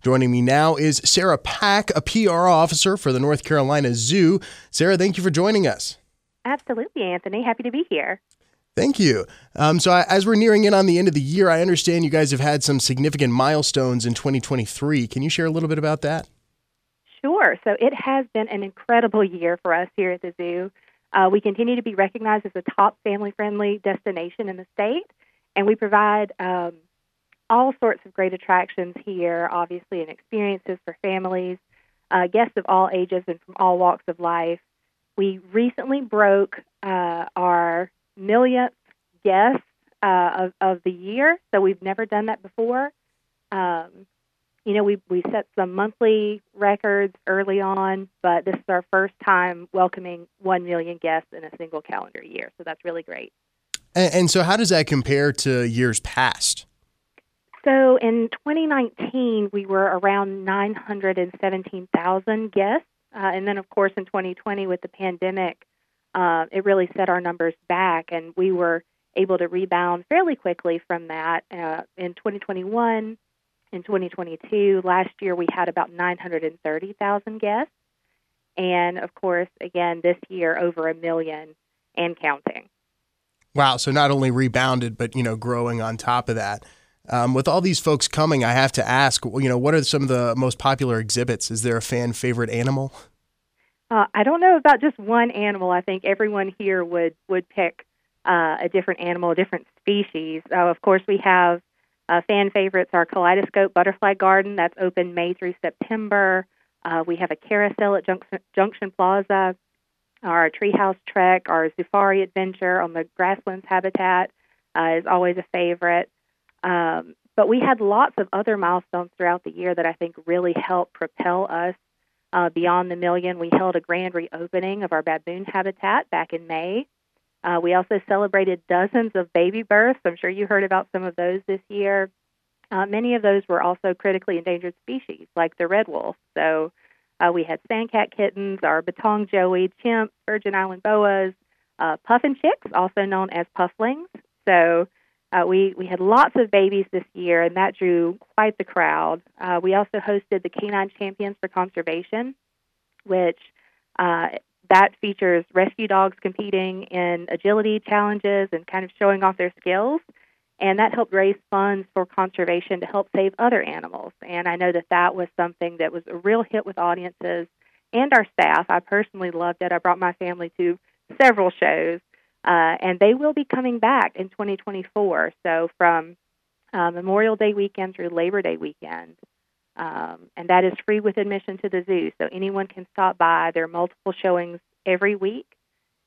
Joining me now is Sarah Pack, a PR officer for the North Carolina Zoo. Sarah, thank you for joining us. Absolutely, Anthony. Happy to be here. Thank you. Um, so, I, as we're nearing in on the end of the year, I understand you guys have had some significant milestones in 2023. Can you share a little bit about that? Sure. So, it has been an incredible year for us here at the zoo. Uh, we continue to be recognized as a top family friendly destination in the state, and we provide um, all sorts of great attractions here, obviously, and experiences for families, uh, guests of all ages and from all walks of life. We recently broke uh, our millionth guest uh, of, of the year, so we've never done that before. Um, you know, we, we set some monthly records early on, but this is our first time welcoming 1 million guests in a single calendar year, so that's really great. And, and so, how does that compare to years past? So in 2019, we were around 917,000 guests. Uh, and then, of course, in 2020, with the pandemic, uh, it really set our numbers back, and we were able to rebound fairly quickly from that. Uh, in 2021 in 2022, last year we had about 930,000 guests. And of course, again, this year over a million and counting. Wow. So not only rebounded, but, you know, growing on top of that. Um, with all these folks coming, I have to ask, you know, what are some of the most popular exhibits? Is there a fan favorite animal? Uh, I don't know about just one animal. I think everyone here would would pick uh, a different animal, a different species. Uh, of course, we have uh, fan favorites. Our Kaleidoscope Butterfly Garden that's open May through September. Uh, we have a carousel at Junction, Junction Plaza. Our Treehouse Trek, our Safari Adventure on the Grasslands Habitat uh, is always a favorite. Um, but we had lots of other milestones throughout the year that I think really helped propel us uh, beyond the million. We held a grand reopening of our baboon habitat back in May. Uh, we also celebrated dozens of baby births. I'm sure you heard about some of those this year. Uh, many of those were also critically endangered species, like the red wolf. So uh, we had sandcat kittens, our Bettong joey, chimps, Virgin Island boas, uh, puffin chicks, also known as pufflings. So uh, we we had lots of babies this year, and that drew quite the crowd. Uh, we also hosted the Canine Champions for Conservation, which uh, that features rescue dogs competing in agility challenges and kind of showing off their skills. And that helped raise funds for conservation to help save other animals. And I know that that was something that was a real hit with audiences and our staff. I personally loved it. I brought my family to several shows uh, and they will be coming back in 2024. So from uh, Memorial Day weekend through Labor Day weekend. Um, and that is free with admission to the zoo. So anyone can stop by. There are multiple showings every week.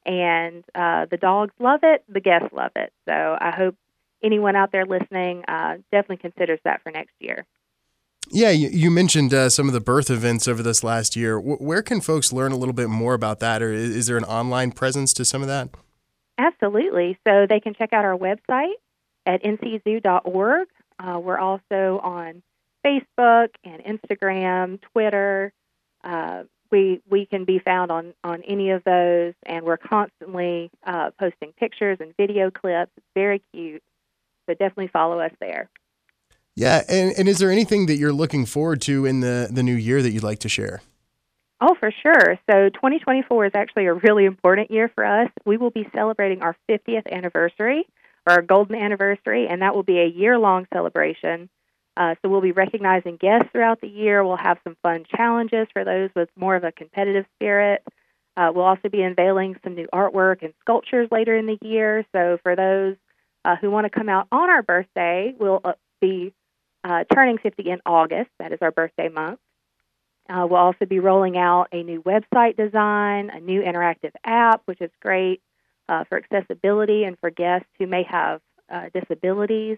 And uh, the dogs love it, the guests love it. So I hope anyone out there listening uh, definitely considers that for next year. Yeah, you, you mentioned uh, some of the birth events over this last year. W- where can folks learn a little bit more about that, or is, is there an online presence to some of that? Absolutely. So they can check out our website at nczoo.org. Uh, we're also on Facebook and Instagram, Twitter. Uh, we we can be found on on any of those, and we're constantly uh, posting pictures and video clips. It's very cute. So definitely follow us there. Yeah, and, and is there anything that you're looking forward to in the the new year that you'd like to share? Oh, for sure. So 2024 is actually a really important year for us. We will be celebrating our 50th anniversary, or our golden anniversary, and that will be a year long celebration. Uh, so we'll be recognizing guests throughout the year. We'll have some fun challenges for those with more of a competitive spirit. Uh, we'll also be unveiling some new artwork and sculptures later in the year. So for those uh, who want to come out on our birthday, we'll uh, be uh, turning 50 in August. That is our birthday month. Uh, we'll also be rolling out a new website design, a new interactive app, which is great uh, for accessibility and for guests who may have uh, disabilities.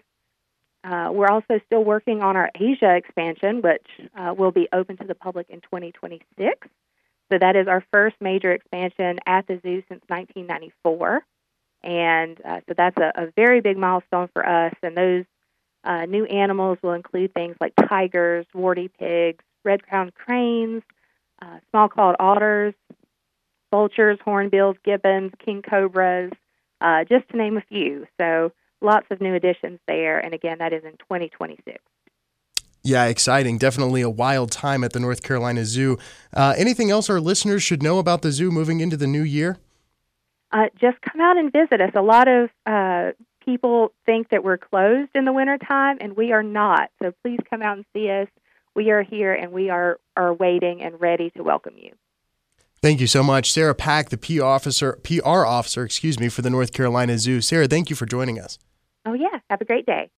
Uh, we're also still working on our Asia expansion, which uh, will be open to the public in 2026. So that is our first major expansion at the zoo since 1994. And uh, so that's a, a, very big milestone for us. And those new animals will include things like tigers, warty pigs, red-crowned cranes, uh, small-clawed otters, vultures, hornbills, gibbons, king cobras, uh, just to name a few. So lots of new additions there, and again, that is in 2026. Yeah, exciting. Definitely a wild time at the North Carolina Zoo. Uh, anything else our listeners should know about the zoo moving into the new year? Uh, just come out and visit us. A lot of uh, people think that we're closed in the wintertime, and we are not. So please come out and see us. We are here, and we are, are waiting and ready to welcome you. Thank you so much, Sarah Pack, the PR officer, PR officer, excuse me, for the North Carolina Zoo. Sarah, thank you for joining us. Oh yeah, have a great day.